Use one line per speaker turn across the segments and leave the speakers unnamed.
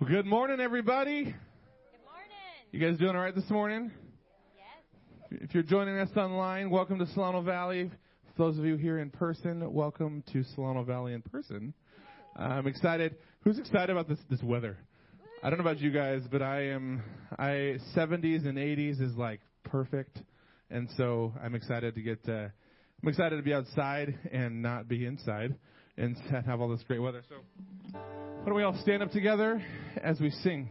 Well, good morning, everybody.
Good morning.
You guys doing all right this morning?
Yes.
If you're joining us online, welcome to Solano Valley. For those of you here in person, welcome to Solano Valley in person. I'm excited. Who's excited about this this weather? I don't know about you guys, but I am. I 70s and 80s is like perfect, and so I'm excited to get. Uh, I'm excited to be outside and not be inside, and have all this great weather. So, why don't we all stand up together as we sing?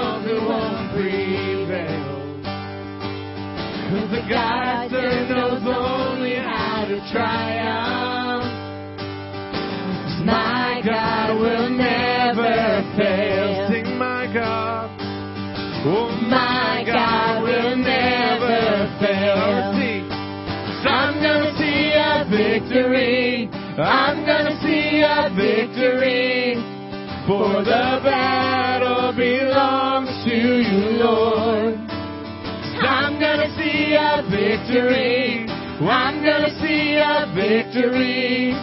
triumph. My God will never fail.
Sing my God. Oh,
My God will never fail.
See.
I'm gonna see a victory. I'm gonna see a victory. For the battle a victory. I'm gonna see a victory.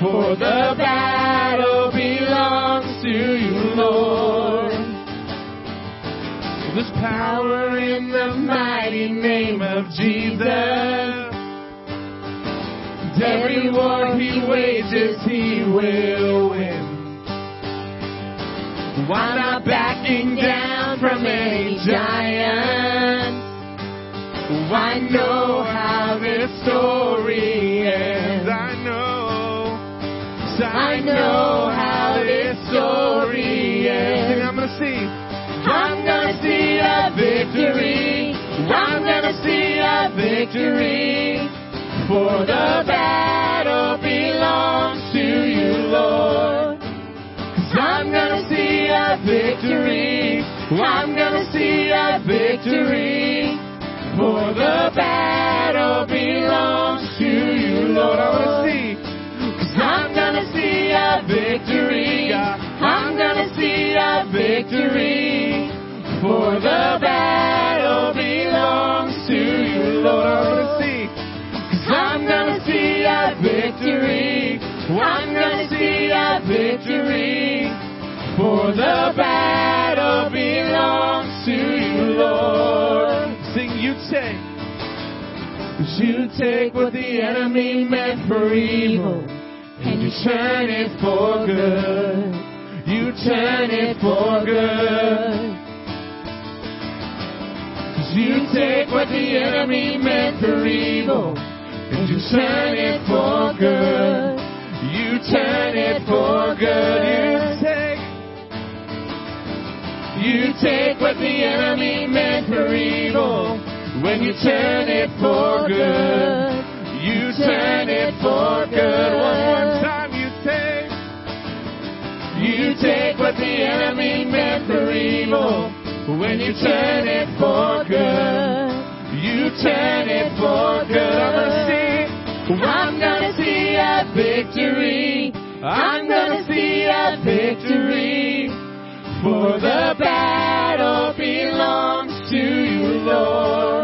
For the battle belongs to you, Lord.
There's power in the
mighty name of Jesus. Every war he wages, he will win. I'm not backing down from any giant. I know how this story ends.
I know.
I know how this story ends.
I'm gonna see.
I'm gonna see a victory. I'm gonna see a victory. For the battle belongs to you, Lord. Cause I'm gonna see a victory. I'm gonna see a victory. For the battle belongs to you,
Lord, I wanna
Lord.
see.
Cause I'm gonna see a victory. I'm gonna see a victory. For the battle belongs to you,
Lord, I wanna
Lord.
see.
Cause I'm gonna see a victory. I'm gonna see a victory. For the battle belongs to you, Lord.
Take.
You take what the enemy meant for evil and you turn it for good. You turn it for good. Cause You take what the enemy meant for evil and you turn it for good. You turn it for good. You take you take what the enemy meant for evil when you turn it for good. You turn it for good.
One more time, you take.
You take what the enemy meant for evil when you turn it for good. You turn it for good. I'm gonna see. I'm gonna see a victory. I'm gonna see a victory. For the battle belongs to you, Lord.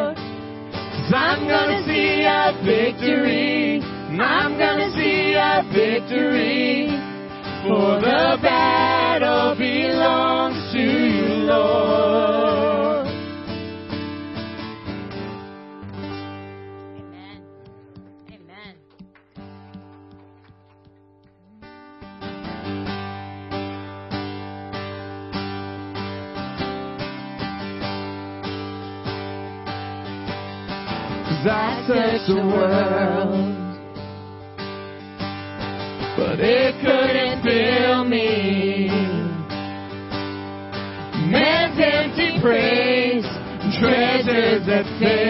I I'm gonna see a victory. I'm gonna see a victory. For the battle belongs to you, Lord. I searched the world, but it couldn't fill me. Man's empty praise, treasures that fade,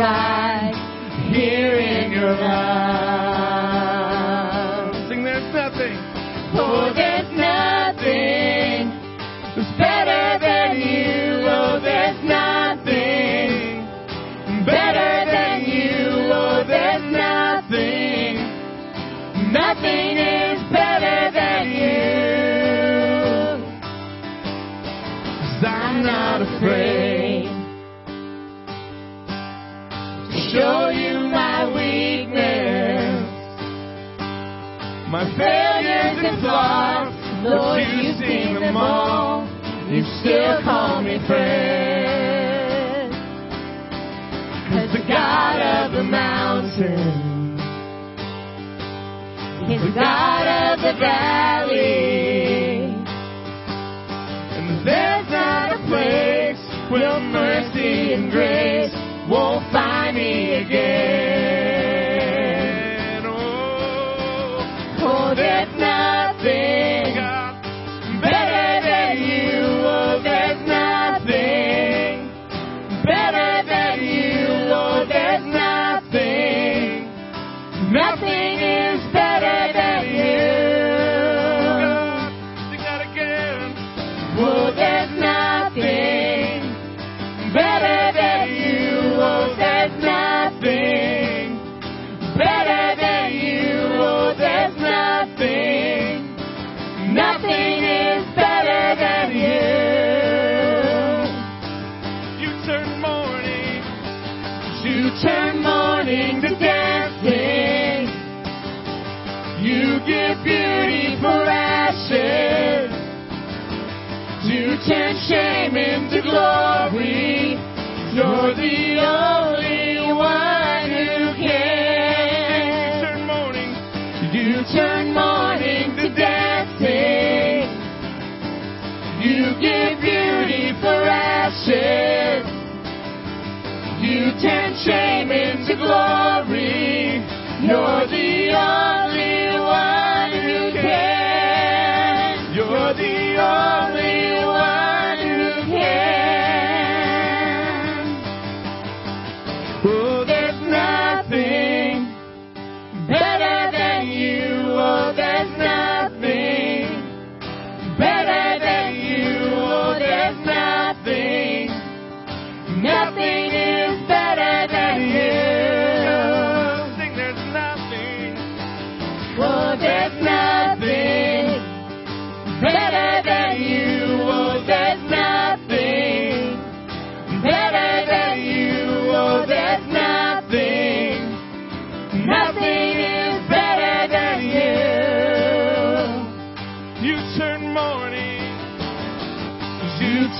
satisfied here in your love. Lord, you've seen them all. You still call me friend. Cause the God of the mountain. He's the God of the valley. And there's not a place where mercy and grace won't find me again. To dancing. You give beauty for ashes. You turn shame into glory. You're the shame into glory. You're the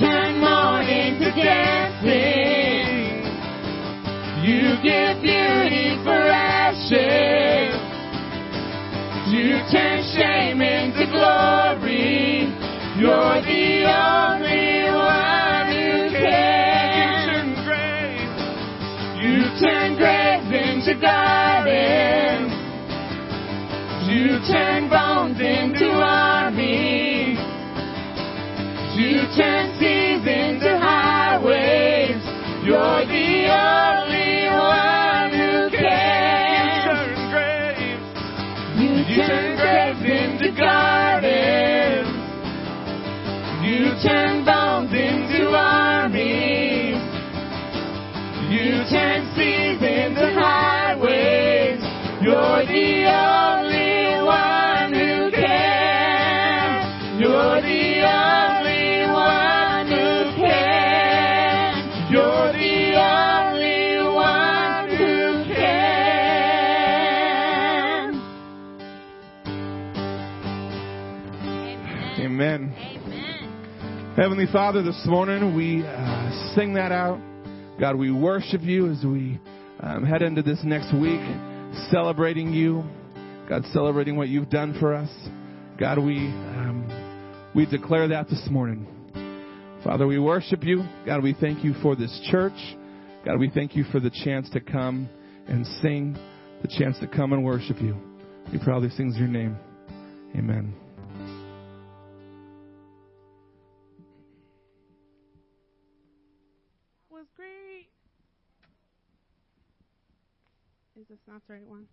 turn mourning to dancing. You give beauty for ashes. You turn shame into glory. You're the only one who can. You turn graves. You turn graves into gardens. You turn bones into armies. You turn seas into highways. You're the only one who can. You turn graves. You turn graves into gardens. You turn
Heavenly Father, this morning we uh, sing that out. God, we worship you as we um, head into this next week, celebrating you. God, celebrating what you've done for us. God, we um, we declare that this morning. Father, we worship you. God, we thank you for this church. God, we thank you for the chance to come and sing, the chance to come and worship you. We things in your name. Amen.
This not the right one?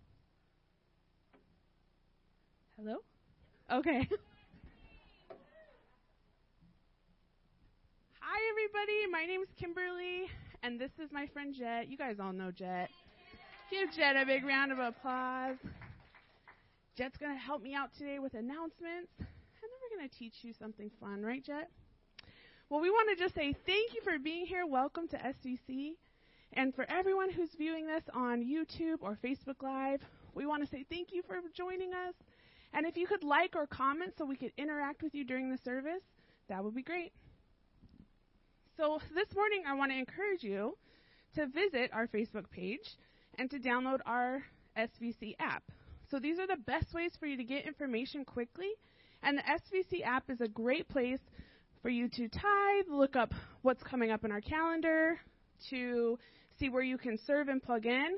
Hello? Okay. Hi, everybody. My name is Kimberly, and this is my friend Jet. You guys all know Jet. Give Jet a big round of applause. Jet's going to help me out today with announcements, and then we're going to teach you something fun, right, Jet? Well, we want to just say thank you for being here. Welcome to SVC. And for everyone who's viewing this on YouTube or Facebook Live, we want to say thank you for joining us. And if you could like or comment so we could interact with you during the service, that would be great. So this morning, I want to encourage you to visit our Facebook page and to download our SVC app. So these are the best ways for you to get information quickly. And the SVC app is a great place for you to tithe, look up what's coming up in our calendar, to see where you can serve and plug in.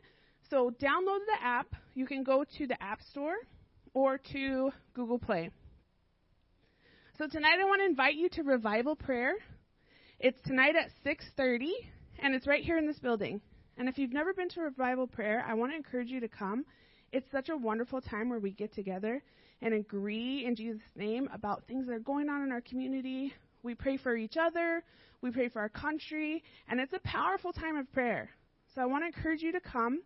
So download the app. You can go to the App Store or to Google Play. So tonight I want to invite you to revival prayer. It's tonight at 6:30 and it's right here in this building. And if you've never been to revival prayer, I want to encourage you to come. It's such a wonderful time where we get together and agree in Jesus' name about things that are going on in our community. We pray for each other, we pray for our country, and it's a powerful time of prayer. So I want to encourage you to come.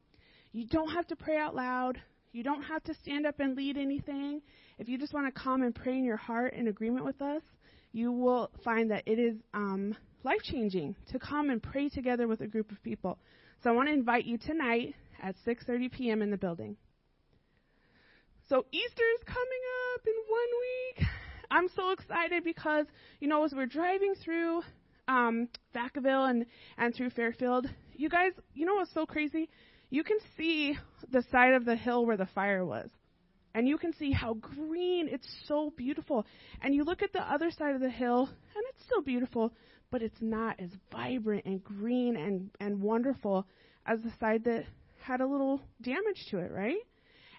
You don't have to pray out loud. You don't have to stand up and lead anything. If you just want to come and pray in your heart in agreement with us, you will find that it is um, life changing to come and pray together with a group of people. So I want to invite you tonight at 6:30 p.m. in the building. So Easter is coming up in one week. I'm so excited because you know as we're driving through um, Vacaville and and through Fairfield, you guys, you know what's so crazy? You can see the side of the hill where the fire was. And you can see how green, it's so beautiful. And you look at the other side of the hill, and it's still beautiful, but it's not as vibrant and green and, and wonderful as the side that had a little damage to it, right?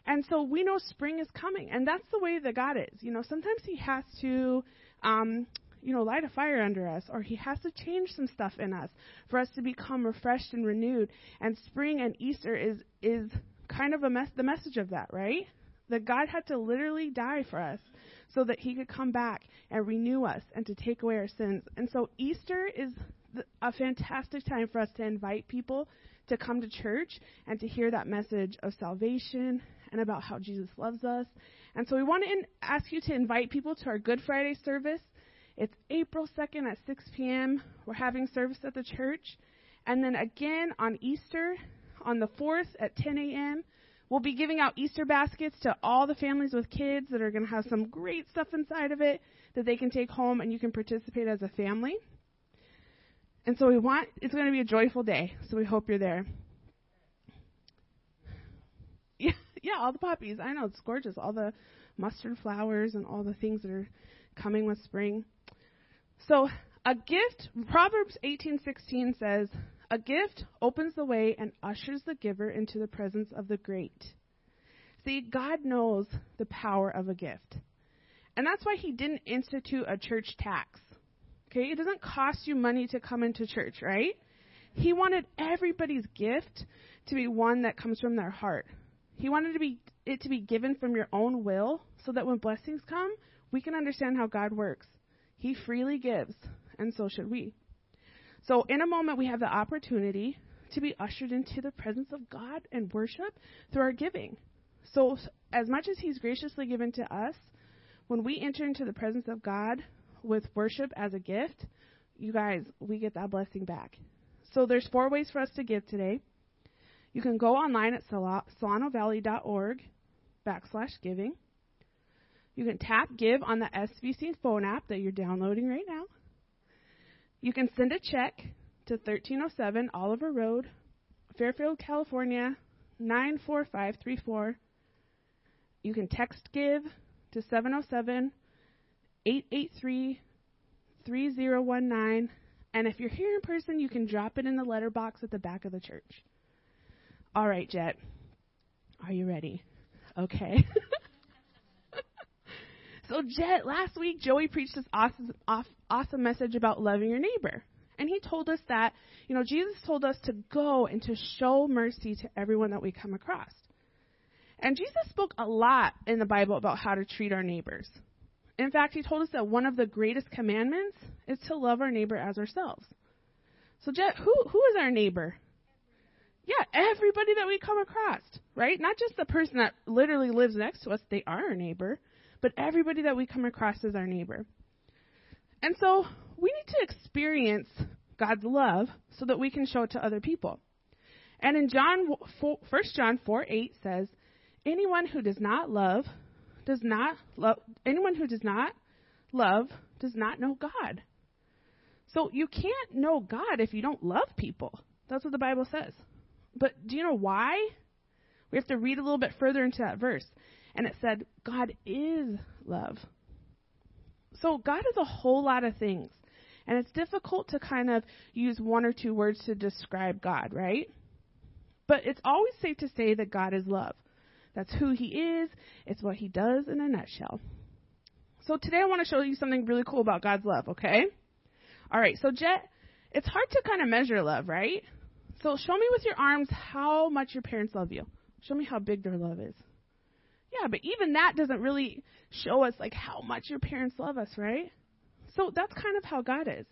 And so we know spring is coming, and that's the way that God is. You know, sometimes He has to, um, you know, light a fire under us, or He has to change some stuff in us for us to become refreshed and renewed. And spring and Easter is is kind of a mess, the message of that, right? That God had to literally die for us so that He could come back and renew us and to take away our sins. And so Easter is a fantastic time for us to invite people to come to church and to hear that message of salvation and about how Jesus loves us. And so we want to in- ask you to invite people to our Good Friday service. It's April 2nd at 6 p.m. We're having service at the church. And then again on Easter on the 4th at 10 a.m. We'll be giving out Easter baskets to all the families with kids that are going to have some great stuff inside of it that they can take home and you can participate as a family. And so we want, it's going to be a joyful day, so we hope you're there. Yeah, all the poppies. I know, it's gorgeous. All the mustard flowers and all the things that are coming with spring. So, a gift, Proverbs 18:16 says, "A gift opens the way and ushers the giver into the presence of the great." See, God knows the power of a gift. And that's why he didn't institute a church tax. Okay? It doesn't cost you money to come into church, right? He wanted everybody's gift to be one that comes from their heart. He wanted to be it to be given from your own will so that when blessings come, we can understand how God works. He freely gives, and so should we. So, in a moment, we have the opportunity to be ushered into the presence of God and worship through our giving. So, as much as He's graciously given to us, when we enter into the presence of God with worship as a gift, you guys, we get that blessing back. So, there's four ways for us to give today. You can go online at solanovalley.org backslash giving. You can tap give on the SVC phone app that you're downloading right now. You can send a check to 1307 Oliver Road, Fairfield, California 94534. You can text give to 707 883 3019. And if you're here in person, you can drop it in the letterbox at the back of the church. All right, Jet. Are you ready? Okay. so, Jet, last week Joey preached this awesome, awesome message about loving your neighbor. And he told us that, you know, Jesus told us to go and to show mercy to everyone that we come across. And Jesus spoke a lot in the Bible about how to treat our neighbors. In fact, he told us that one of the greatest commandments is to love our neighbor as ourselves. So, Jet, who, who is our neighbor? Yeah, everybody that we come across, right? Not just the person that literally lives next to us, they are our neighbor, but everybody that we come across is our neighbor. And so we need to experience God's love so that we can show it to other people. And in John 4, 1 John 4 8 says, Anyone who does not love does not love anyone who does not love does not know God. So you can't know God if you don't love people. That's what the Bible says. But do you know why? We have to read a little bit further into that verse. And it said, God is love. So God is a whole lot of things. And it's difficult to kind of use one or two words to describe God, right? But it's always safe to say that God is love. That's who He is, it's what He does in a nutshell. So today I want to show you something really cool about God's love, okay? All right, so Jet, it's hard to kind of measure love, right? So show me with your arms how much your parents love you. Show me how big their love is. Yeah, but even that doesn't really show us like how much your parents love us, right? So that's kind of how God is.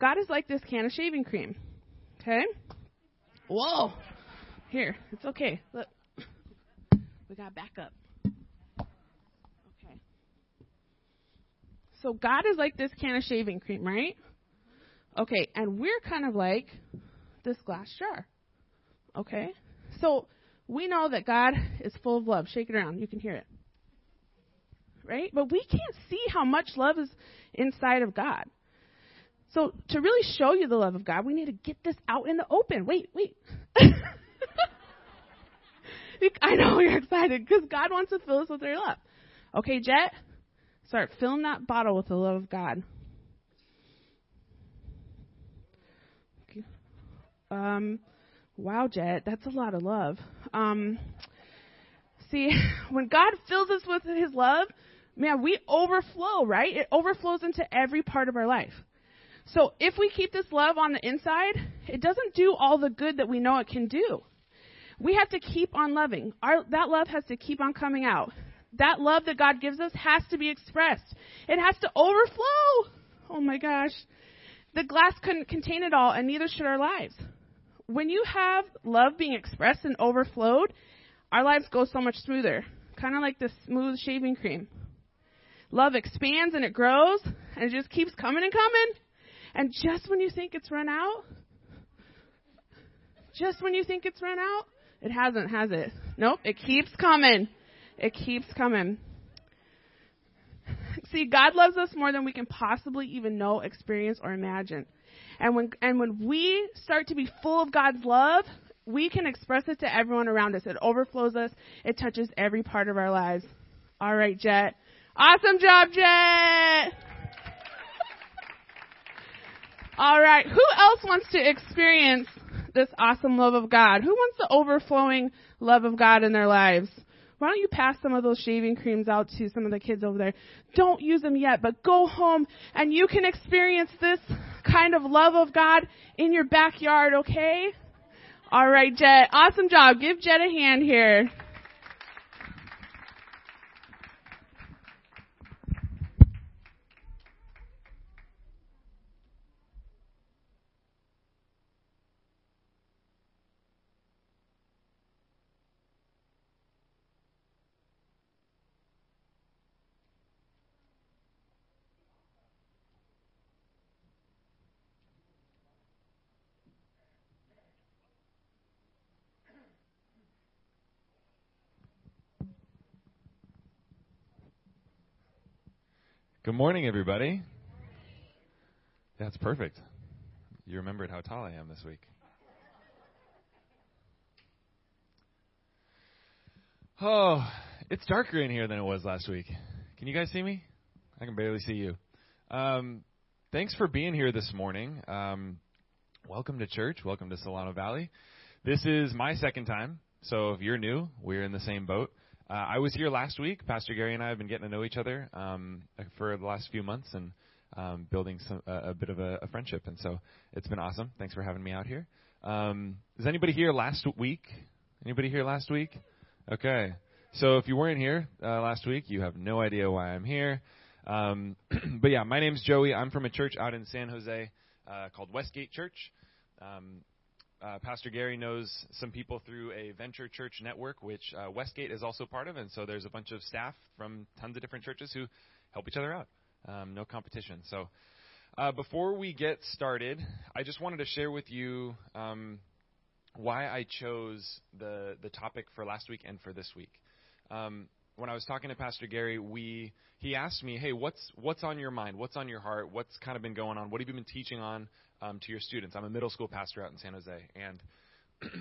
God is like this can of shaving cream. Okay? Whoa. Here, it's okay. Look. We got back up. Okay. So God is like this can of shaving cream, right? Okay, and we're kind of like this glass jar. Okay? So we know that God is full of love. Shake it around. You can hear it. Right? But we can't see how much love is inside of God. So to really show you the love of God, we need to get this out in the open. Wait, wait. I know you're excited because God wants to fill us with their love. Okay, Jet, start filling that bottle with the love of God. Okay. Um, wow, Jet, that's a lot of love. Um, see, when God fills us with His love, man, we overflow, right? It overflows into every part of our life. So if we keep this love on the inside, it doesn't do all the good that we know it can do. We have to keep on loving. Our, that love has to keep on coming out. That love that God gives us has to be expressed. It has to overflow. Oh my gosh. The glass couldn't contain it all, and neither should our lives. When you have love being expressed and overflowed, our lives go so much smoother. Kind of like this smooth shaving cream. Love expands and it grows, and it just keeps coming and coming. And just when you think it's run out, just when you think it's run out, it hasn't, has it? Nope, it keeps coming. It keeps coming. See, God loves us more than we can possibly even know, experience, or imagine. And when, and when we start to be full of God's love, we can express it to everyone around us. It overflows us. It touches every part of our lives. All right, Jet. Awesome job, Jet. All right. Who else wants to experience this awesome love of God? Who wants the overflowing love of God in their lives? Why don't you pass some of those shaving creams out to some of the kids over there? Don't use them yet, but go home and you can experience this kind of love of God in your backyard, okay? All right, Jet. Awesome job. Give Jet a hand here.
Good morning, everybody. That's perfect. You remembered how tall I am this week. Oh, it's darker in here than it was last week. Can you guys see me? I can barely see you. Um, thanks for being here this morning. Um, welcome to church. Welcome to Solano Valley. This is my second time, so if you're new, we're in the same boat. Uh, I was here last week. Pastor Gary and I have been getting to know each other um, for the last few months and um, building some, uh, a bit of a, a, friendship. And so it's been awesome. Thanks for having me out here. Um, is anybody here last week? Anybody here last week? Okay. So if you weren't here uh, last week, you have no idea why I'm here. Um, but yeah, my name's Joey. I'm from a church out in San Jose uh, called Westgate Church. Um, uh, Pastor Gary knows some people through a venture church network, which uh, Westgate is also part of, and so there's a bunch of staff from tons of different churches who help each other out. Um, no competition. So, uh, before we get started, I just wanted to share with you um, why I chose the the topic for last week and for this week. Um, when I was talking to Pastor Gary, we he asked me, "Hey, what's what's on your mind? What's on your heart? What's kind of been going on? What have you been teaching on um, to your students?" I'm a middle school pastor out in San Jose, and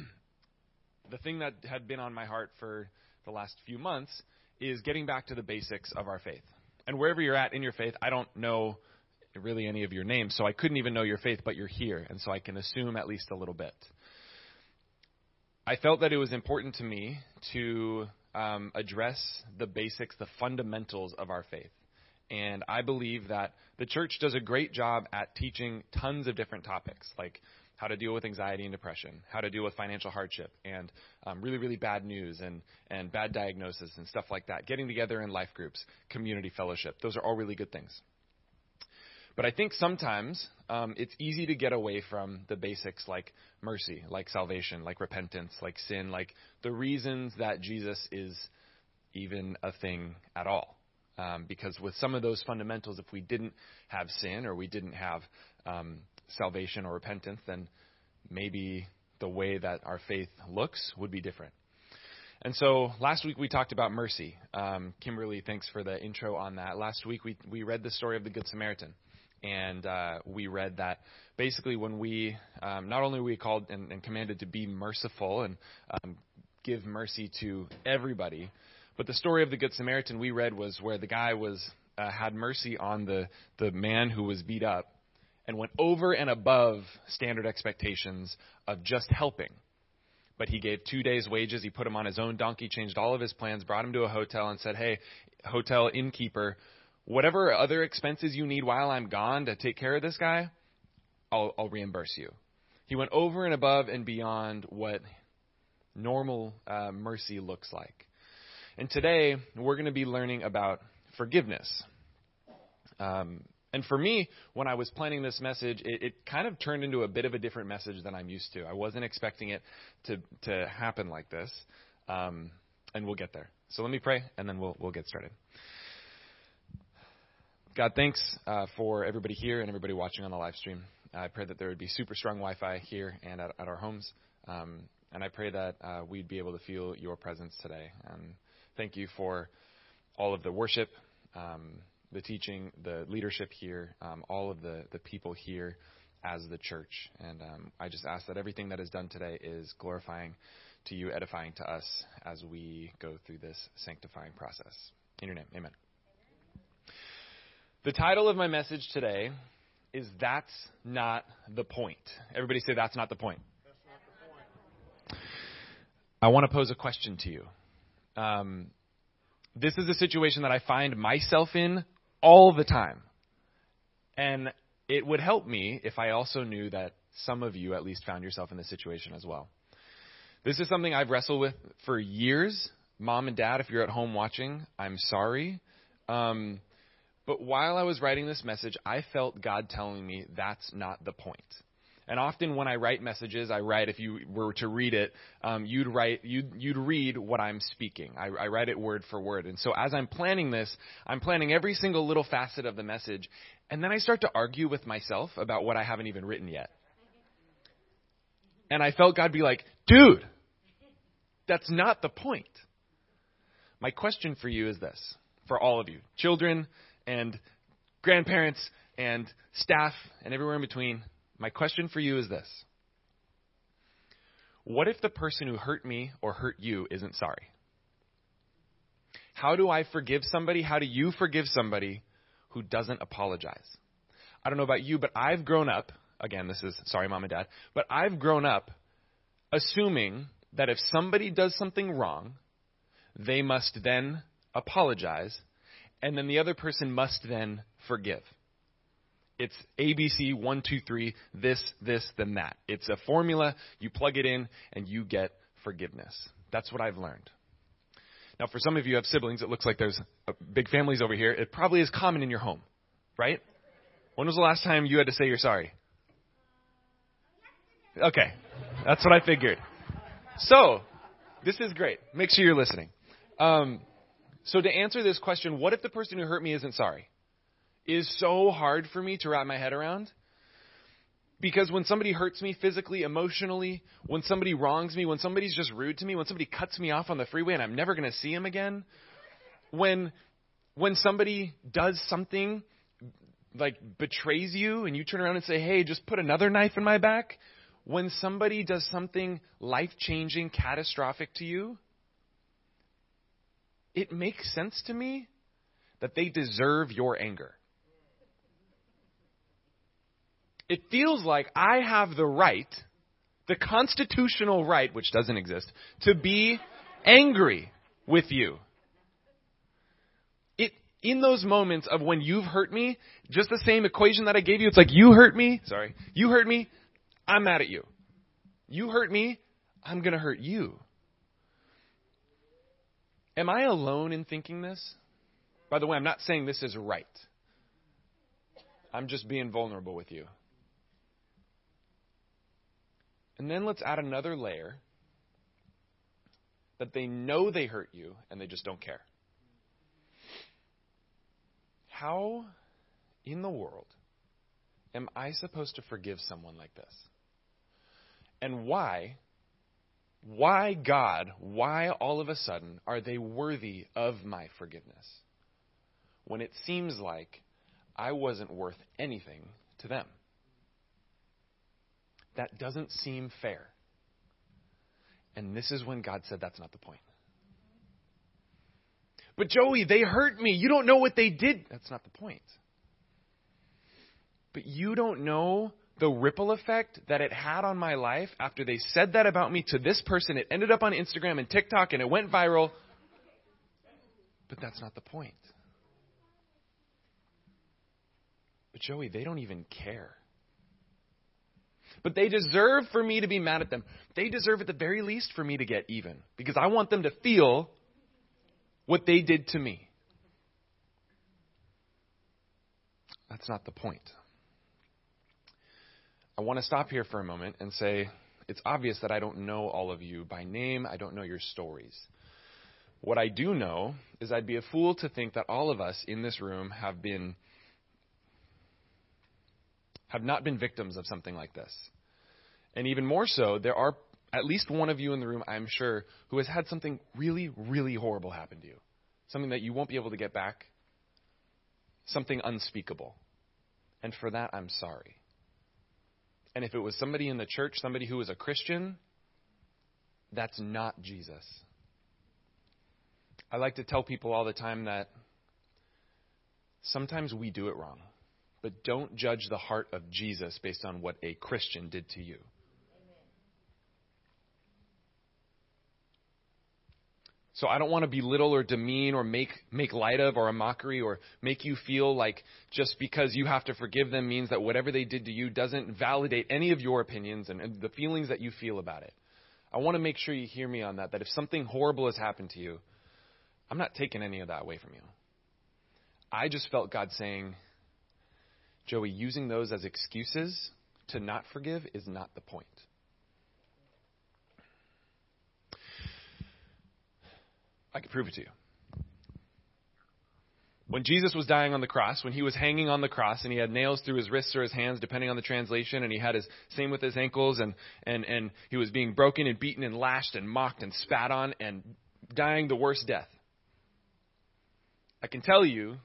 the thing that had been on my heart for the last few months is getting back to the basics of our faith. And wherever you're at in your faith, I don't know really any of your names, so I couldn't even know your faith, but you're here, and so I can assume at least a little bit. I felt that it was important to me to um, address the basics, the fundamentals of our faith. And I believe that the church does a great job at teaching tons of different topics, like how to deal with anxiety and depression, how to deal with financial hardship, and um, really, really bad news and, and bad diagnosis and stuff like that. Getting together in life groups, community fellowship. Those are all really good things. But I think sometimes um, it's easy to get away from the basics like mercy, like salvation, like repentance, like sin, like the reasons that Jesus is even a thing at all. Um, because with some of those fundamentals, if we didn't have sin or we didn't have um, salvation or repentance, then maybe the way that our faith looks would be different. And so last week we talked about mercy. Um, Kimberly, thanks for the intro on that. Last week we, we read the story of the Good Samaritan. And uh, we read that basically when we, um, not only we called and, and commanded to be merciful and um, give mercy to everybody, but the story of the Good Samaritan we read was where the guy was uh, had mercy on the, the man who was beat up and went over and above standard expectations of just helping. But he gave two days' wages. He put him on his own donkey, changed all of his plans, brought him to a hotel, and said, Hey, hotel innkeeper, whatever other expenses you need while I'm gone to take care of this guy, I'll, I'll reimburse you. He went over and above and beyond what normal uh, mercy looks like. And today, we're going to be learning about forgiveness. Um, and for me, when I was planning this message, it, it, kind of turned into a bit of a different message than I'm used to. I wasn't expecting it to to happen like this, um, and we'll get there. So let me pray, and then we'll we'll get started. God, thanks uh, for everybody here and everybody watching on the live stream. I pray that there would be super strong Wi-Fi here and at, at our homes, um, and I pray that uh, we'd be able to feel your presence today. And thank you for all of the worship. Um, the teaching, the leadership here, um, all of the, the people here as the church. And um, I just ask that everything that is done today is glorifying to you, edifying to us as we go through this sanctifying process. In your name, amen. The title of my message today is That's Not the Point. Everybody say, That's not the point. Not the point. I want to pose a question to you. Um, this is a situation that I find myself in all the time. And it would help me if I also knew that some of you at least found yourself in this situation as well. This is something I've wrestled with for years. Mom and dad, if you're at home watching, I'm sorry. Um, but while I was writing this message, I felt God telling me that's not the point. And often when I write messages, I write, if you were to read it, um, you'd write, you'd, you'd read what I'm speaking. I, I write it word for word. And so as I'm planning this, I'm planning every single little facet of the message. And then I start to argue with myself about what I haven't even written yet. And I felt God be like, dude, that's not the point. My question for you is this, for all of you, children and grandparents and staff and everywhere in between, my question for you is this What if the person who hurt me or hurt you isn't sorry? How do I forgive somebody? How do you forgive somebody who doesn't apologize? I don't know about you, but I've grown up, again, this is sorry, mom and dad, but I've grown up assuming that if somebody does something wrong, they must then apologize, and then the other person must then forgive. It's ABC, one, two, three, this, this, then that. It's a formula. You plug it in and you get forgiveness. That's what I've learned. Now, for some of you who have siblings, it looks like there's big families over here. It probably is common in your home, right? When was the last time you had to say you're sorry? Okay, that's what I figured. So, this is great. Make sure you're listening. Um, so, to answer this question, what if the person who hurt me isn't sorry? is so hard for me to wrap my head around. Because when somebody hurts me physically, emotionally, when somebody wrongs me, when somebody's just rude to me, when somebody cuts me off on the freeway and I'm never going to see him again, when when somebody does something like betrays you and you turn around and say, "Hey, just put another knife in my back," when somebody does something life changing, catastrophic to you, it makes sense to me that they deserve your anger. It feels like I have the right, the constitutional right, which doesn't exist, to be angry with you. It, in those moments of when you've hurt me, just the same equation that I gave you, it's like you hurt me, sorry, you hurt me, I'm mad at you. You hurt me, I'm going to hurt you. Am I alone in thinking this? By the way, I'm not saying this is right. I'm just being vulnerable with you. And then let's add another layer that they know they hurt you and they just don't care. How in the world am I supposed to forgive someone like this? And why, why, God, why all of a sudden are they worthy of my forgiveness? When it seems like I wasn't worth anything to them. That doesn't seem fair. And this is when God said, That's not the point. But Joey, they hurt me. You don't know what they did. That's not the point. But you don't know the ripple effect that it had on my life after they said that about me to this person. It ended up on Instagram and TikTok and it went viral. But that's not the point. But Joey, they don't even care. But they deserve for me to be mad at them. They deserve at the very least for me to get even because I want them to feel what they did to me. That's not the point. I want to stop here for a moment and say it's obvious that I don't know all of you by name, I don't know your stories. What I do know is I'd be a fool to think that all of us in this room have been have not been victims of something like this. And even more so, there are at least one of you in the room, I'm sure, who has had something really, really horrible happen to you. Something that you won't be able to get back. Something unspeakable. And for that, I'm sorry. And if it was somebody in the church, somebody who was a Christian, that's not Jesus. I like to tell people all the time that sometimes we do it wrong. But don't judge the heart of Jesus based on what a Christian did to you. So I don't want to belittle or demean or make make light of or a mockery or make you feel like just because you have to forgive them means that whatever they did to you doesn't validate any of your opinions and, and the feelings that you feel about it. I want to make sure you hear me on that that if something horrible has happened to you, I'm not taking any of that away from you. I just felt God saying, Joey, using those as excuses to not forgive is not the point. I can prove it to you. When Jesus was dying on the cross, when he was hanging on the cross and he had nails through his wrists or his hands, depending on the translation, and he had his same with his ankles, and, and, and he was being broken and beaten and lashed and mocked and spat on and dying the worst death. I can tell you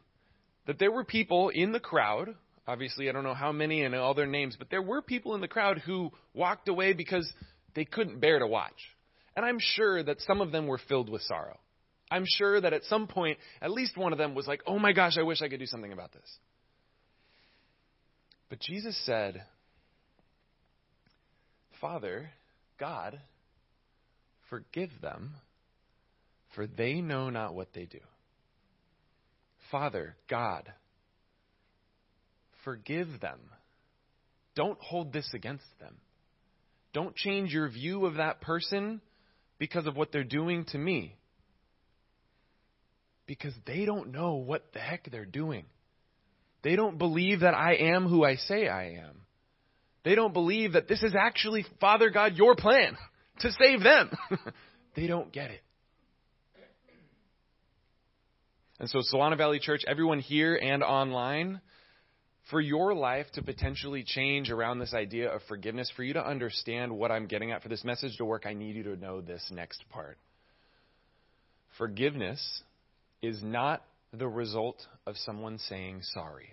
that there were people in the crowd Obviously, I don't know how many and all their names, but there were people in the crowd who walked away because they couldn't bear to watch. And I'm sure that some of them were filled with sorrow. I'm sure that at some point, at least one of them was like, oh my gosh, I wish I could do something about this. But Jesus said, Father, God, forgive them, for they know not what they do. Father, God, Forgive them. Don't hold this against them. Don't change your view of that person because of what they're doing to me. Because they don't know what the heck they're doing. They don't believe that I am who I say I am. They don't believe that this is actually, Father God, your plan to save them. they don't get it. And so, Solano Valley Church, everyone here and online, for your life to potentially change around this idea of forgiveness, for you to understand what I'm getting at, for this message to work, I need you to know this next part. Forgiveness is not the result of someone saying sorry.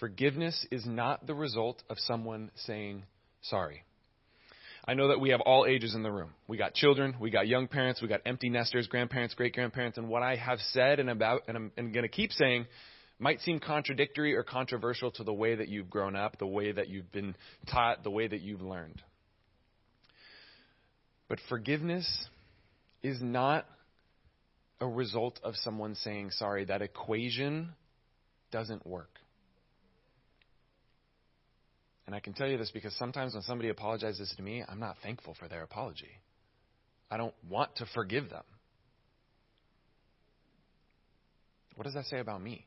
Forgiveness is not the result of someone saying sorry. I know that we have all ages in the room. We got children, we got young parents, we got empty nesters, grandparents, great grandparents, and what I have said and about and I'm, I'm going to keep saying might seem contradictory or controversial to the way that you've grown up, the way that you've been taught, the way that you've learned. But forgiveness is not a result of someone saying sorry. That equation doesn't work. And I can tell you this because sometimes when somebody apologizes to me, I'm not thankful for their apology. I don't want to forgive them. What does that say about me?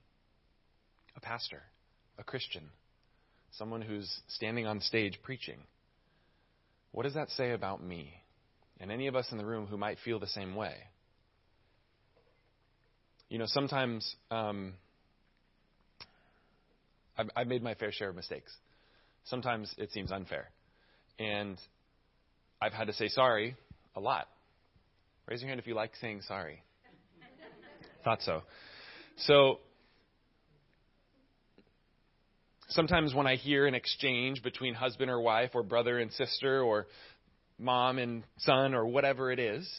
A pastor, a Christian, someone who's standing on stage preaching. What does that say about me? And any of us in the room who might feel the same way. You know, sometimes um, I've, I've made my fair share of mistakes sometimes it seems unfair. And I've had to say sorry a lot. Raise your hand if you like saying sorry. Thought so. So, sometimes when I hear an exchange between husband or wife, or brother and sister, or mom and son, or whatever it is,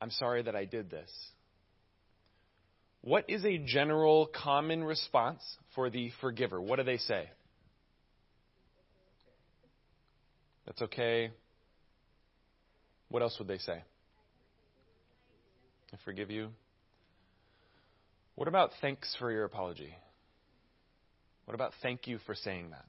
I'm sorry that I did this. What is a general common response for the forgiver? What do they say? That's okay. What else would they say? I forgive you. What about thanks for your apology? What about thank you for saying that?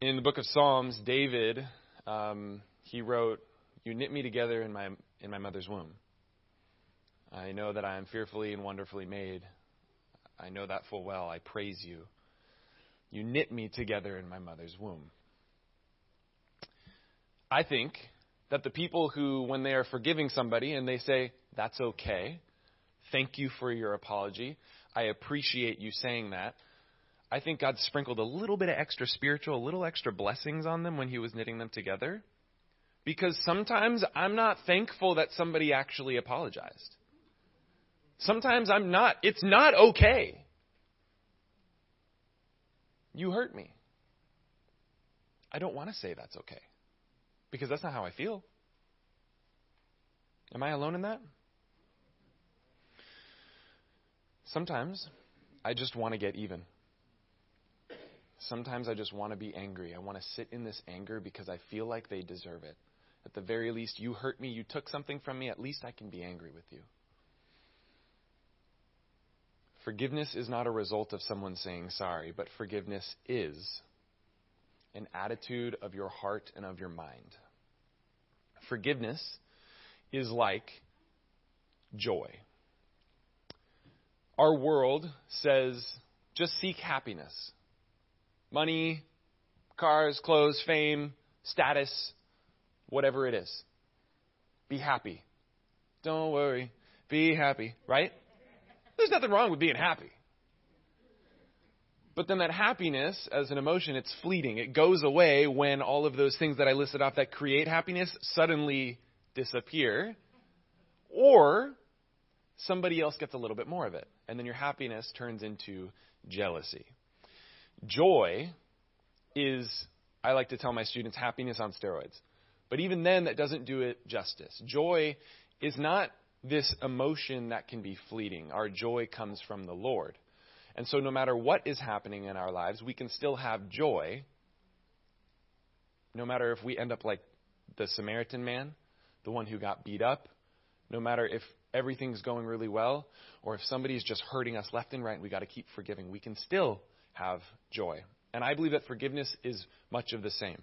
In the book of Psalms, David, um, he wrote, you knit me together in my, in my mother's womb. I know that I am fearfully and wonderfully made. I know that full well. I praise you. You knit me together in my mother's womb. I think that the people who, when they are forgiving somebody and they say, That's okay, thank you for your apology, I appreciate you saying that, I think God sprinkled a little bit of extra spiritual, a little extra blessings on them when He was knitting them together. Because sometimes I'm not thankful that somebody actually apologized. Sometimes I'm not. It's not okay. You hurt me. I don't want to say that's okay. Because that's not how I feel. Am I alone in that? Sometimes I just want to get even. Sometimes I just want to be angry. I want to sit in this anger because I feel like they deserve it. At the very least, you hurt me, you took something from me, at least I can be angry with you. Forgiveness is not a result of someone saying sorry, but forgiveness is an attitude of your heart and of your mind. Forgiveness is like joy. Our world says just seek happiness money, cars, clothes, fame, status, whatever it is. Be happy. Don't worry. Be happy, right? There's nothing wrong with being happy. But then that happiness as an emotion, it's fleeting. It goes away when all of those things that I listed off that create happiness suddenly disappear. Or somebody else gets a little bit more of it. And then your happiness turns into jealousy. Joy is, I like to tell my students, happiness on steroids. But even then, that doesn't do it justice. Joy is not this emotion that can be fleeting. Our joy comes from the Lord. And so, no matter what is happening in our lives, we can still have joy, no matter if we end up like the Samaritan man, the one who got beat up, no matter if everything's going really well, or if somebody's just hurting us left and right and we got to keep forgiving, we can still have joy. And I believe that forgiveness is much of the same.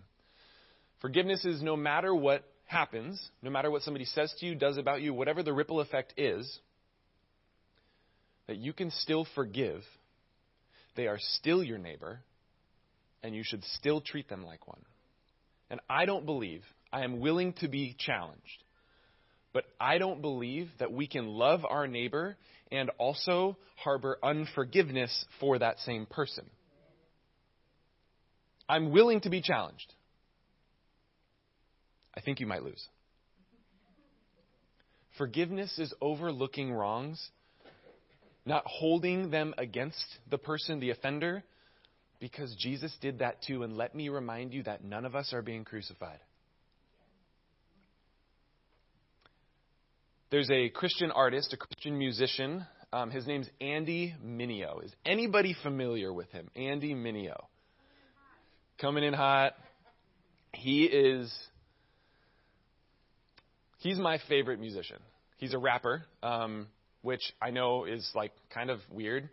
Forgiveness is no matter what happens, no matter what somebody says to you, does about you, whatever the ripple effect is, that you can still forgive. They are still your neighbor, and you should still treat them like one. And I don't believe, I am willing to be challenged, but I don't believe that we can love our neighbor and also harbor unforgiveness for that same person. I'm willing to be challenged. I think you might lose. Forgiveness is overlooking wrongs, not holding them against the person, the offender, because Jesus did that too. And let me remind you that none of us are being crucified. There's a Christian artist, a Christian musician. Um, his name's Andy Mineo. Is anybody familiar with him? Andy Mineo. Coming in hot. He is. He's my favorite musician. He's a rapper, um, which I know is like kind of weird.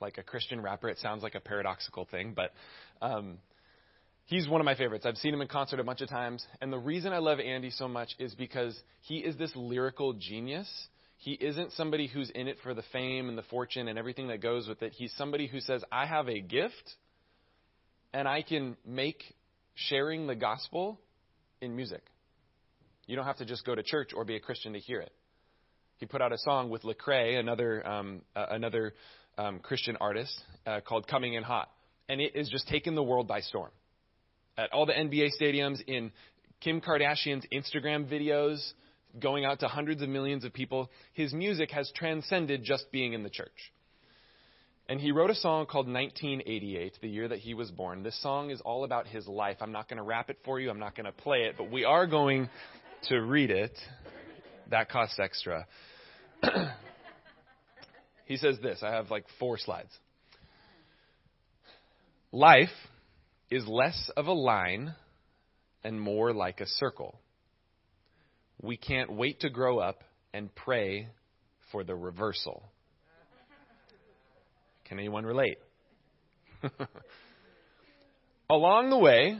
Like a Christian rapper, it sounds like a paradoxical thing, but um, He's one of my favorites. I've seen him in concert a bunch of times. And the reason I love Andy so much is because he is this lyrical genius. He isn't somebody who's in it for the fame and the fortune and everything that goes with it. He's somebody who says, I have a gift and I can make sharing the gospel in music. You don't have to just go to church or be a Christian to hear it. He put out a song with Lecrae, another um, uh, another um, Christian artist, uh, called "Coming in Hot," and it is just taking the world by storm at all the NBA stadiums, in Kim Kardashian's Instagram videos, going out to hundreds of millions of people. His music has transcended just being in the church. And he wrote a song called 1988, the year that he was born. This song is all about his life. I'm not going to rap it for you, I'm not going to play it, but we are going to read it. That costs extra. he says this I have like four slides. Life is less of a line and more like a circle. We can't wait to grow up and pray for the reversal. Can anyone relate? Along the way,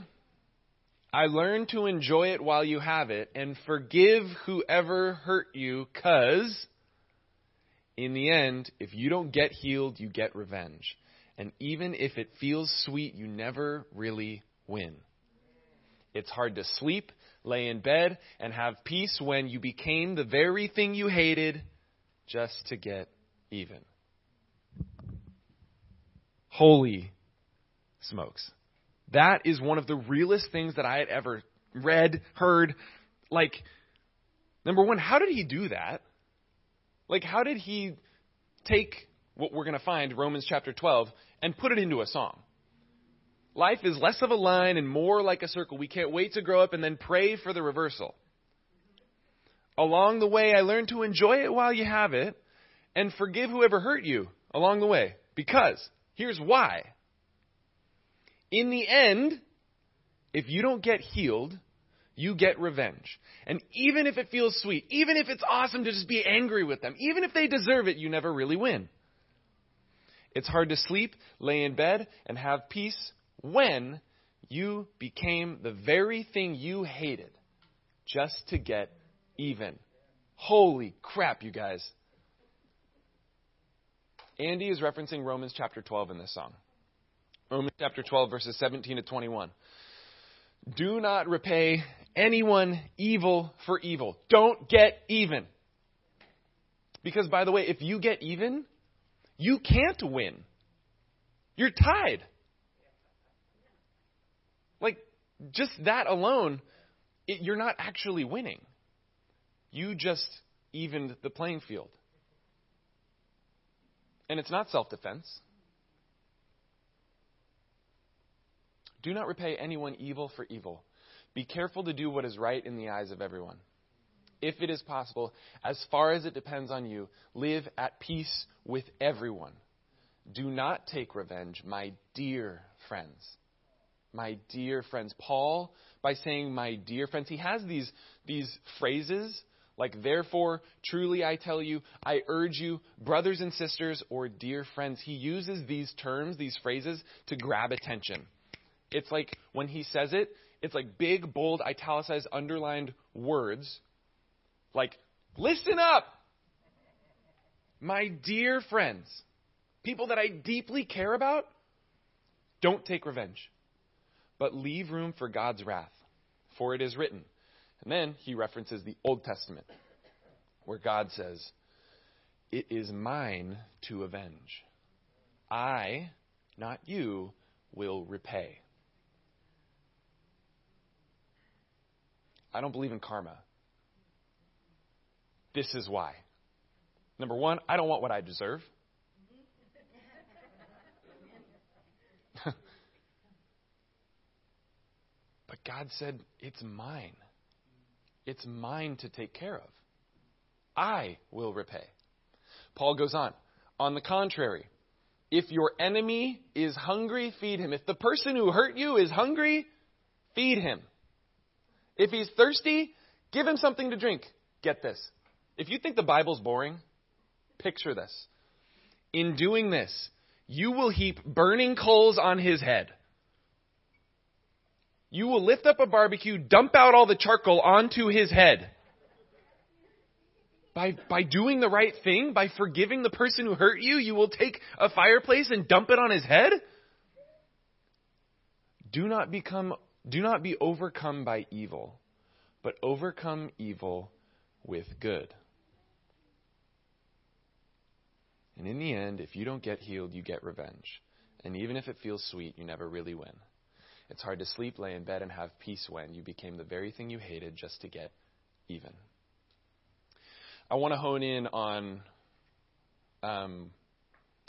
I learned to enjoy it while you have it and forgive whoever hurt you, because in the end, if you don't get healed, you get revenge. And even if it feels sweet, you never really win. It's hard to sleep, lay in bed, and have peace when you became the very thing you hated just to get even. Holy smokes. That is one of the realest things that I had ever read, heard. Like, number one, how did he do that? Like, how did he take what we're going to find, Romans chapter 12, and put it into a song. Life is less of a line and more like a circle. We can't wait to grow up and then pray for the reversal. Along the way, I learned to enjoy it while you have it and forgive whoever hurt you along the way. Because, here's why. In the end, if you don't get healed, you get revenge. And even if it feels sweet, even if it's awesome to just be angry with them, even if they deserve it, you never really win. It's hard to sleep, lay in bed, and have peace when you became the very thing you hated just to get even. Holy crap, you guys. Andy is referencing Romans chapter 12 in this song. Romans chapter 12, verses 17 to 21. Do not repay anyone evil for evil. Don't get even. Because, by the way, if you get even, you can't win. You're tied. Like, just that alone, it, you're not actually winning. You just evened the playing field. And it's not self defense. Do not repay anyone evil for evil. Be careful to do what is right in the eyes of everyone if it is possible, as far as it depends on you, live at peace with everyone. Do not take revenge, my dear friends. My dear friends. Paul, by saying my dear friends, he has these, these phrases like, therefore, truly I tell you, I urge you, brothers and sisters, or dear friends. He uses these terms, these phrases, to grab attention. It's like when he says it, it's like big, bold, italicized, underlined words like, listen up, my dear friends, people that I deeply care about, don't take revenge, but leave room for God's wrath, for it is written. And then he references the Old Testament, where God says, It is mine to avenge. I, not you, will repay. I don't believe in karma. This is why. Number one, I don't want what I deserve. but God said, It's mine. It's mine to take care of. I will repay. Paul goes on. On the contrary, if your enemy is hungry, feed him. If the person who hurt you is hungry, feed him. If he's thirsty, give him something to drink. Get this. If you think the Bible's boring, picture this. In doing this, you will heap burning coals on his head. You will lift up a barbecue, dump out all the charcoal onto his head. By, by doing the right thing, by forgiving the person who hurt you, you will take a fireplace and dump it on his head? Do not become do not be overcome by evil, but overcome evil with good. And in the end, if you don't get healed, you get revenge. And even if it feels sweet, you never really win. It's hard to sleep, lay in bed, and have peace when you became the very thing you hated just to get even. I want to hone in on um,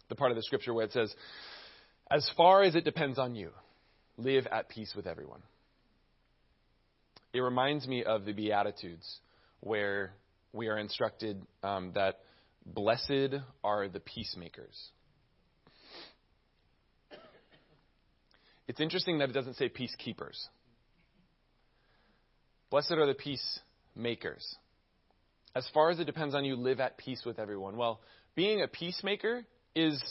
the part of the scripture where it says, As far as it depends on you, live at peace with everyone. It reminds me of the Beatitudes, where we are instructed um, that blessed are the peacemakers. It's interesting that it doesn't say peacekeepers. Blessed are the peacemakers. As far as it depends on you, live at peace with everyone. Well, being a peacemaker is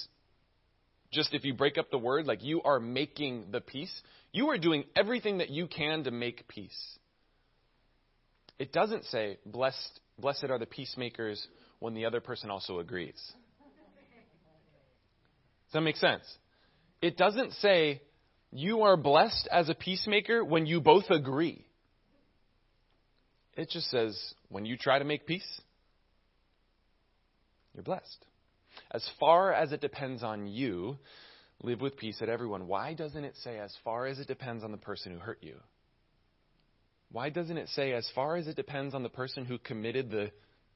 just if you break up the word, like you are making the peace, you are doing everything that you can to make peace. It doesn't say, blessed, blessed are the peacemakers when the other person also agrees. Does that make sense? It doesn't say, you are blessed as a peacemaker when you both agree. It just says, when you try to make peace, you're blessed. As far as it depends on you, live with peace at everyone. Why doesn't it say, as far as it depends on the person who hurt you? Why doesn't it say, as far as it depends on the person who committed the,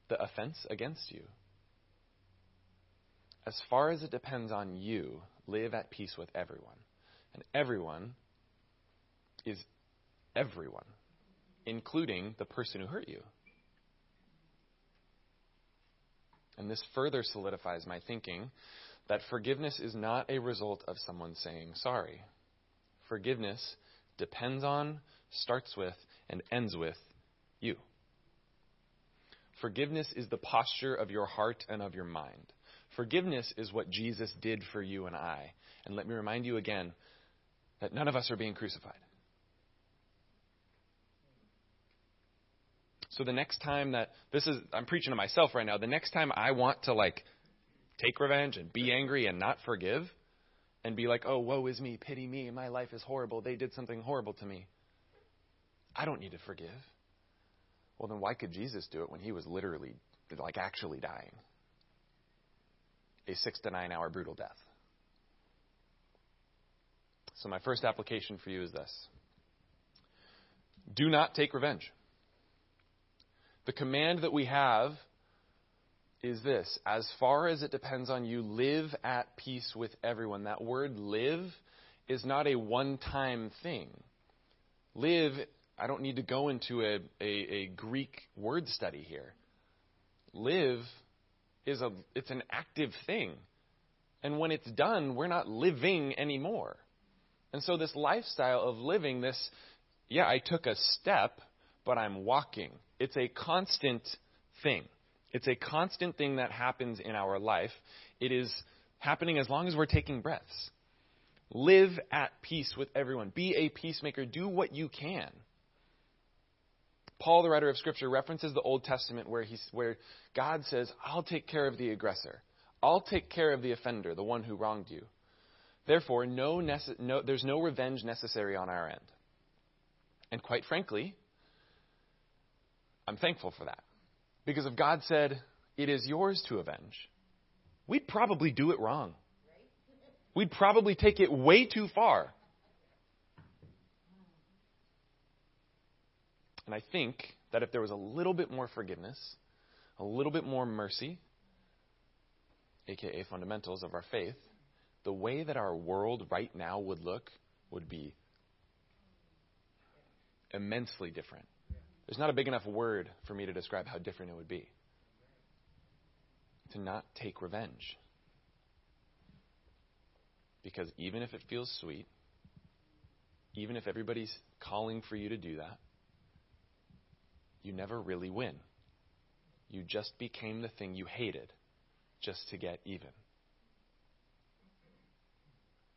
the offense against you? As far as it depends on you, live at peace with everyone. And everyone is everyone, including the person who hurt you. And this further solidifies my thinking that forgiveness is not a result of someone saying sorry. Forgiveness depends on, starts with, and ends with you. Forgiveness is the posture of your heart and of your mind. Forgiveness is what Jesus did for you and I. And let me remind you again that none of us are being crucified. So the next time that this is I'm preaching to myself right now, the next time I want to like take revenge and be angry and not forgive and be like, "Oh, woe is me, pity me, my life is horrible. They did something horrible to me." I don't need to forgive. Well, then why could Jesus do it when he was literally like actually dying? A 6 to 9 hour brutal death. So my first application for you is this. Do not take revenge. The command that we have is this as far as it depends on you, live at peace with everyone. That word live is not a one time thing. Live, I don't need to go into a, a, a, Greek word study here. Live is a it's an active thing. And when it's done, we're not living anymore. And so this lifestyle of living this, yeah, I took a step, but I'm walking. It's a constant thing. It's a constant thing that happens in our life. It is happening as long as we're taking breaths. Live at peace with everyone. Be a peacemaker. Do what you can. Paul, the writer of Scripture, references the Old Testament where, he's, where God says, I'll take care of the aggressor. I'll take care of the offender, the one who wronged you. Therefore, no, nece- no, there's no revenge necessary on our end. And quite frankly, I'm thankful for that. Because if God said, it is yours to avenge, we'd probably do it wrong. We'd probably take it way too far. And I think that if there was a little bit more forgiveness, a little bit more mercy, aka fundamentals of our faith, the way that our world right now would look would be immensely different. There's not a big enough word for me to describe how different it would be. To not take revenge. Because even if it feels sweet, even if everybody's calling for you to do that, you never really win. You just became the thing you hated just to get even.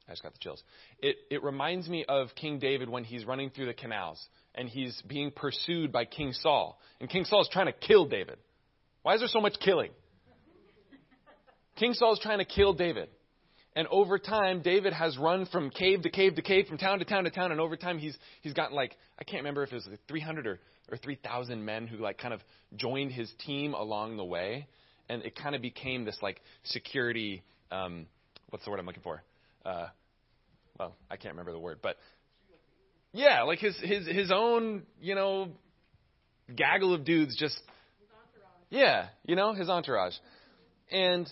I just got the chills. It, it reminds me of King David when he's running through the canals and he's being pursued by King Saul. And King Saul is trying to kill David. Why is there so much killing? King Saul is trying to kill David. And over time, David has run from cave to cave to cave, from town to town to town. And over time, he's he's gotten like I can't remember if it was like 300 or or 3,000 men who like kind of joined his team along the way, and it kind of became this like security. Um, what's the word I'm looking for? Uh, well, I can't remember the word, but yeah, like his his his own you know gaggle of dudes just yeah, you know his entourage, and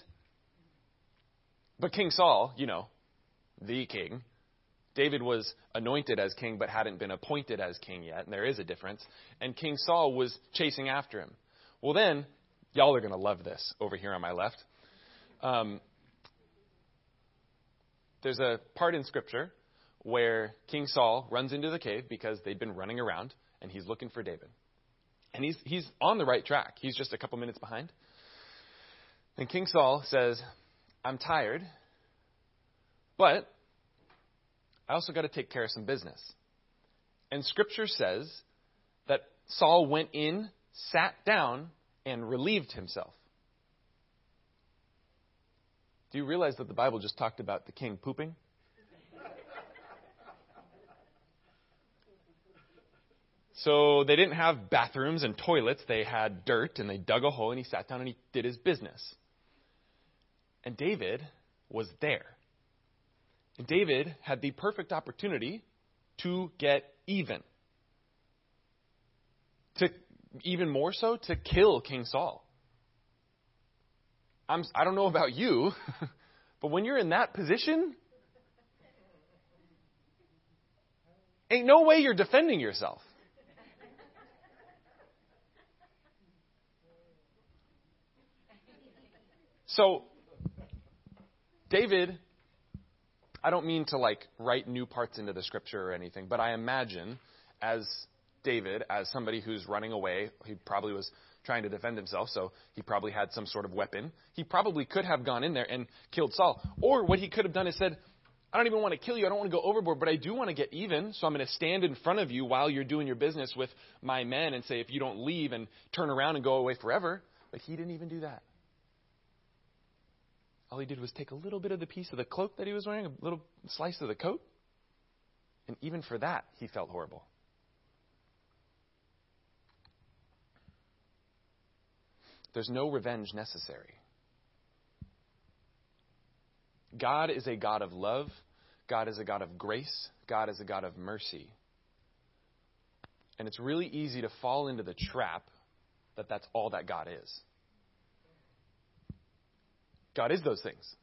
but King Saul, you know, the king, David was anointed as king but hadn't been appointed as king yet, and there is a difference. And King Saul was chasing after him. Well, then, y'all are going to love this over here on my left. Um, there's a part in Scripture where King Saul runs into the cave because they'd been running around, and he's looking for David. And he's, he's on the right track. He's just a couple minutes behind. And King Saul says, I'm tired, but I also got to take care of some business. And Scripture says that Saul went in, sat down, and relieved himself. Do you realize that the Bible just talked about the king pooping? So they didn't have bathrooms and toilets. They had dirt, and they dug a hole, and he sat down and he did his business. And David was there. And David had the perfect opportunity to get even. To even more so to kill King Saul. I'm, I don't know about you, but when you're in that position, ain't no way you're defending yourself. So, David, I don't mean to like write new parts into the scripture or anything, but I imagine as David, as somebody who's running away, he probably was trying to defend himself, so he probably had some sort of weapon. He probably could have gone in there and killed Saul. Or what he could have done is said, I don't even want to kill you. I don't want to go overboard, but I do want to get even. So I'm going to stand in front of you while you're doing your business with my men and say, if you don't leave and turn around and go away forever. But he didn't even do that. All he did was take a little bit of the piece of the cloak that he was wearing, a little slice of the coat. And even for that, he felt horrible. There's no revenge necessary. God is a God of love. God is a God of grace. God is a God of mercy. And it's really easy to fall into the trap that that's all that God is. God is those things.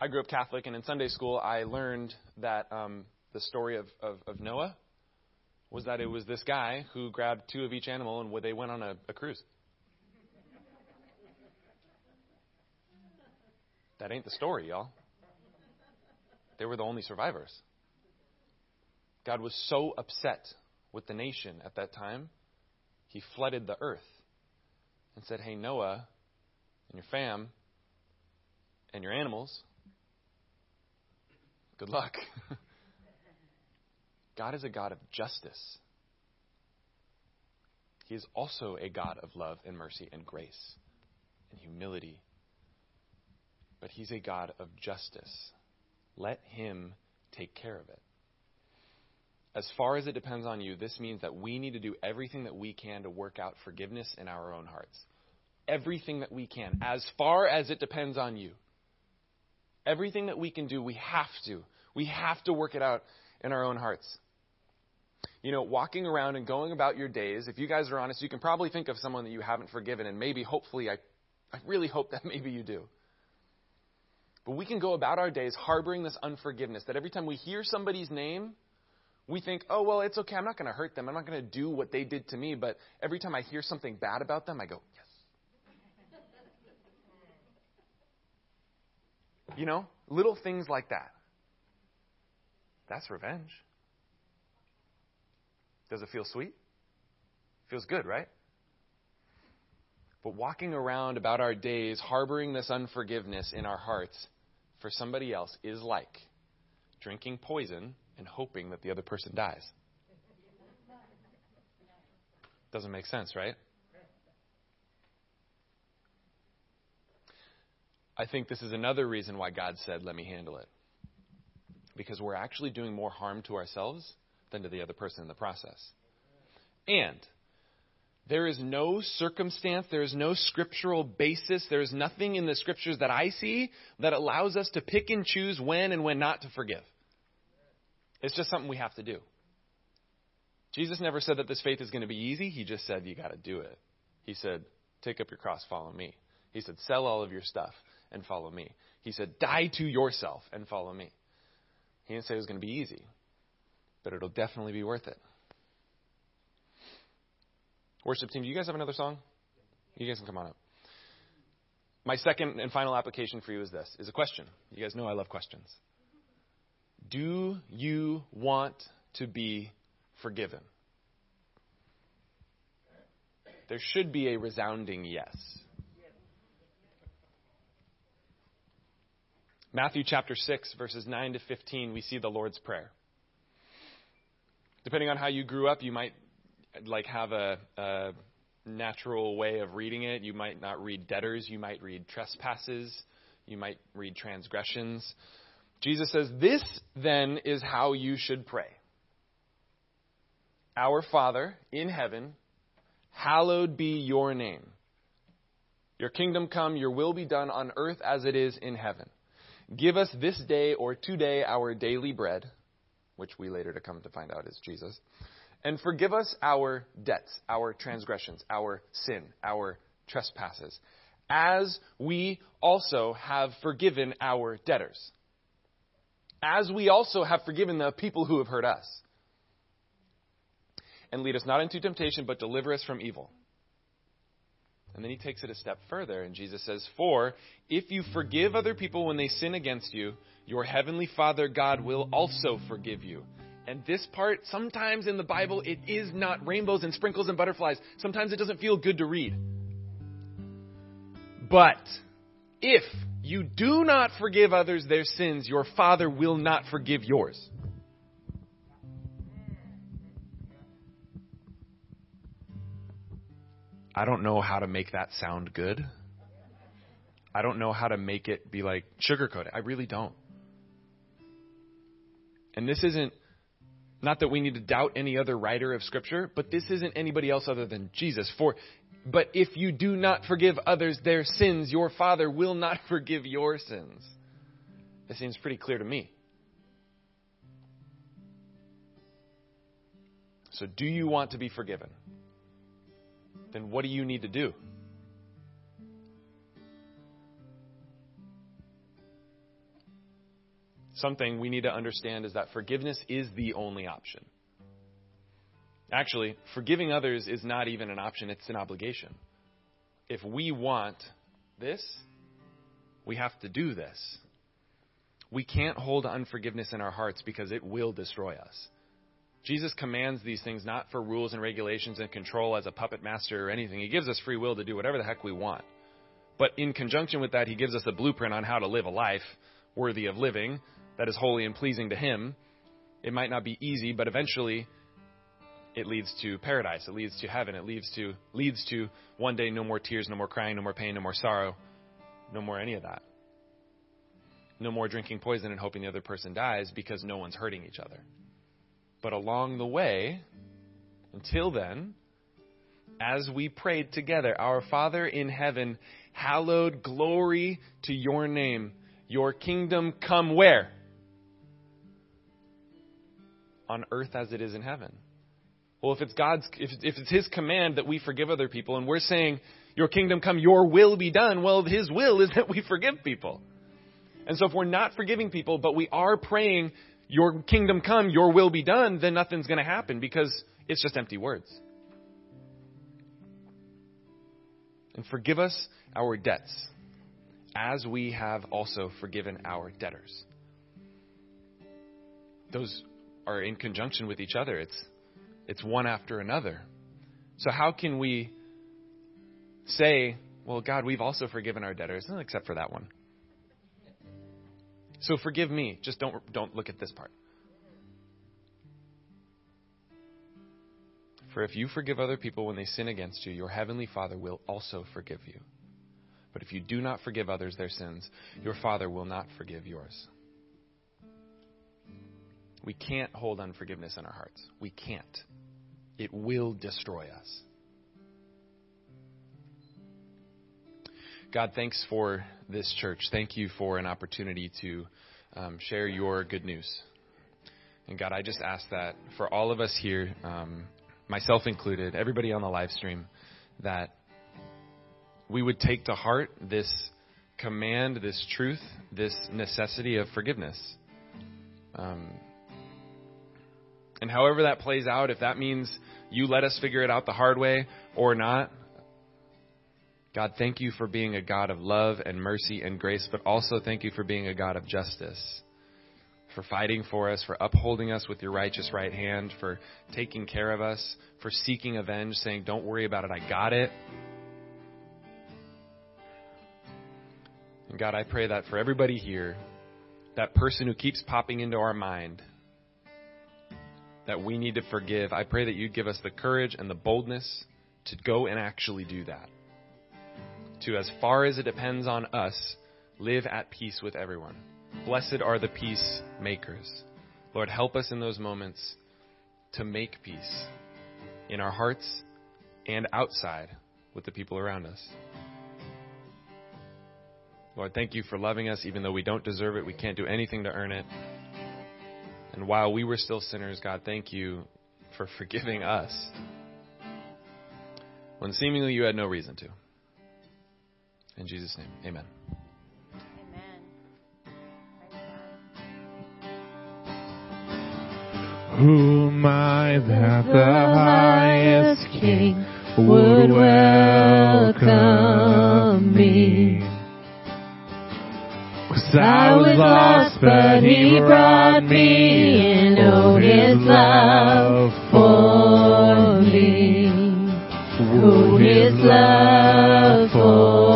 I grew up Catholic, and in Sunday school, I learned that um, the story of, of, of, Noah was that it was this guy who grabbed two of each animal and they went on a, a cruise. That ain't the story, y'all. They were the only survivors. God was so upset with the nation at that time, he flooded the earth and said, Hey, Noah, and your fam and your animals, good luck. God is a God of justice. He is also a God of love and mercy and grace and humility. But He's a God of justice. Let Him take care of it. As far as it depends on you, this means that we need to do everything that we can to work out forgiveness in our own hearts everything that we can, as far as it depends on you. Everything that we can do, we have to. We have to work it out in our own hearts. You know, walking around and going about your days, if you guys are honest, you can probably think of someone that you haven't forgiven, and maybe, hopefully, I, I really hope that maybe you do. But we can go about our days harboring this unforgiveness that every time we hear somebody's name, we think, oh, well, it's okay. I'm not going to hurt them. I'm not going to do what they did to me. But every time I hear something bad about them, I go, yes. You know, little things like that. That's revenge. Does it feel sweet? Feels good, right? But walking around about our days, harboring this unforgiveness in our hearts for somebody else is like drinking poison and hoping that the other person dies. Doesn't make sense, right? I think this is another reason why God said, Let me handle it. Because we're actually doing more harm to ourselves than to the other person in the process. And there is no circumstance, there is no scriptural basis, there is nothing in the scriptures that I see that allows us to pick and choose when and when not to forgive. It's just something we have to do. Jesus never said that this faith is going to be easy. He just said, you got to do it. He said, take up your cross, follow me. He said, sell all of your stuff and follow me. He said, die to yourself and follow me. He didn't say it was going to be easy, but it'll definitely be worth it. Worship team, do you guys have another song? You guys can come on up. My second and final application for you is this is a question. You guys know I love questions. Do you want to be forgiven? There should be a resounding yes. Matthew chapter 6, verses 9 to 15, we see the Lord's Prayer. Depending on how you grew up, you might like have a, a natural way of reading it. You might not read debtors, you might read trespasses, you might read transgressions. Jesus says, This then is how you should pray. Our Father in heaven, hallowed be your name. Your kingdom come, your will be done on earth as it is in heaven. Give us this day or today our daily bread, which we later to come to find out is Jesus and forgive us our debts, our transgressions, our sin, our trespasses, as we also have forgiven our debtors, as we also have forgiven the people who have hurt us. And lead us not into temptation, but deliver us from evil. And then he takes it a step further, and Jesus says, For if you forgive other people when they sin against you, your heavenly Father God will also forgive you. And this part, sometimes in the Bible, it is not rainbows and sprinkles and butterflies. Sometimes it doesn't feel good to read. But if you do not forgive others their sins, your Father will not forgive yours. I don't know how to make that sound good. I don't know how to make it be like sugarcoated. I really don't. And this isn't not that we need to doubt any other writer of Scripture, but this isn't anybody else other than Jesus. For, but if you do not forgive others their sins, your Father will not forgive your sins. That seems pretty clear to me. So, do you want to be forgiven? Then what do you need to do? something we need to understand is that forgiveness is the only option. Actually, forgiving others is not even an option, it's an obligation. If we want this, we have to do this. We can't hold unforgiveness in our hearts because it will destroy us. Jesus commands these things not for rules and regulations and control as a puppet master or anything. He gives us free will to do whatever the heck we want. But in conjunction with that, he gives us a blueprint on how to live a life worthy of living that is holy and pleasing to Him. It might not be easy, but eventually it leads to paradise. It leads to heaven. It leads to leads to one day no more tears, no more crying, no more pain, no more sorrow, no more any of that. No more drinking poison and hoping the other person dies because no one's hurting each other. But along the way, until then, as we prayed together, Our Father in heaven, hallowed glory to your name. Your kingdom come where? on earth as it is in heaven. Well, if it's God's, if, if it's His command that we forgive other people, and we're saying, Your kingdom come, Your will be done, well, His will is that we forgive people. And so if we're not forgiving people, but we are praying, Your kingdom come, Your will be done, then nothing's going to happen because it's just empty words. And forgive us our debts, as we have also forgiven our debtors. Those are in conjunction with each other. It's it's one after another. So how can we say, well, God, we've also forgiven our debtors, except for that one. So forgive me. Just don't don't look at this part. For if you forgive other people when they sin against you, your heavenly Father will also forgive you. But if you do not forgive others their sins, your Father will not forgive yours. We can't hold unforgiveness in our hearts. We can't. It will destroy us. God, thanks for this church. Thank you for an opportunity to um, share your good news. And God, I just ask that for all of us here, um, myself included, everybody on the live stream, that we would take to heart this command, this truth, this necessity of forgiveness. Um, and however that plays out, if that means you let us figure it out the hard way or not, God, thank you for being a God of love and mercy and grace, but also thank you for being a God of justice, for fighting for us, for upholding us with your righteous right hand, for taking care of us, for seeking avenge, saying, Don't worry about it, I got it. And God, I pray that for everybody here, that person who keeps popping into our mind, that we need to forgive, I pray that you give us the courage and the boldness to go and actually do that. To, as far as it depends on us, live at peace with everyone. Blessed are the peacemakers. Lord, help us in those moments to make peace in our hearts and outside with the people around us. Lord, thank you for loving us even though we don't deserve it. We can't do anything to earn it. And while we were still sinners, God, thank you for forgiving us when seemingly you had no reason to. In Jesus' name, amen. amen.
Who am I that the highest king would welcome me? Cause I was lost, but he brought me in. Oh, oh his love for me. Oh, his love for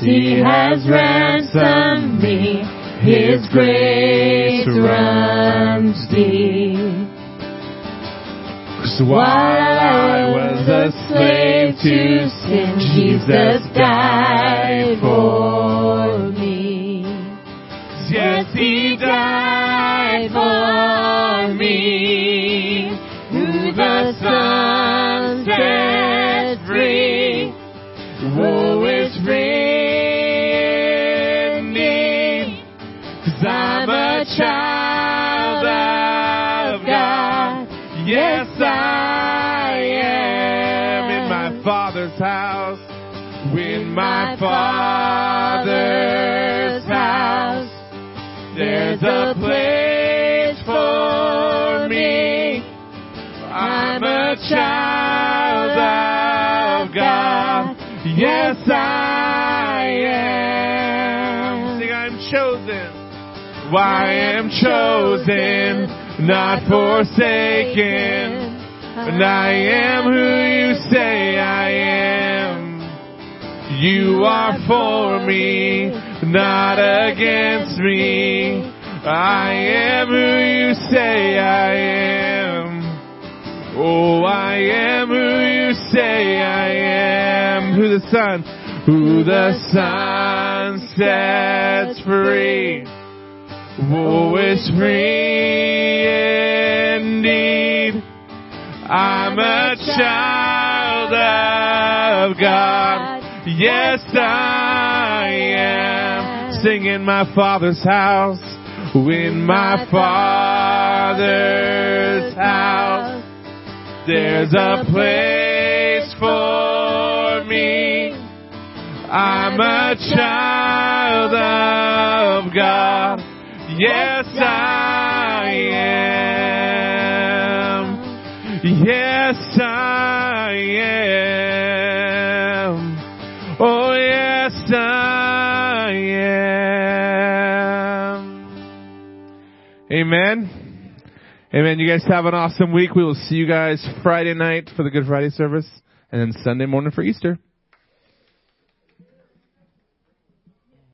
He has ransomed me. His grace runs deep. Cause while I was a slave to sin, Jesus died for me. Yes, He died for me. I am. Sing, I'm chosen. Why I am chosen, not forsaken. And I am who you say I am. You are for me, not against me. I am who you say I am. Oh, I am who you say I am.
who the Son, who the Son sets free. Oh, is free indeed. I'm a child of God. Yes, I am. Sing in my Father's house. In my Father's house. There's a place for me. I'm a child of God. Yes, I am. Yes, I am. Oh, yes, I am. Amen. Amen. You guys have an awesome week. We will see you guys Friday night for the Good Friday service and then Sunday morning for Easter.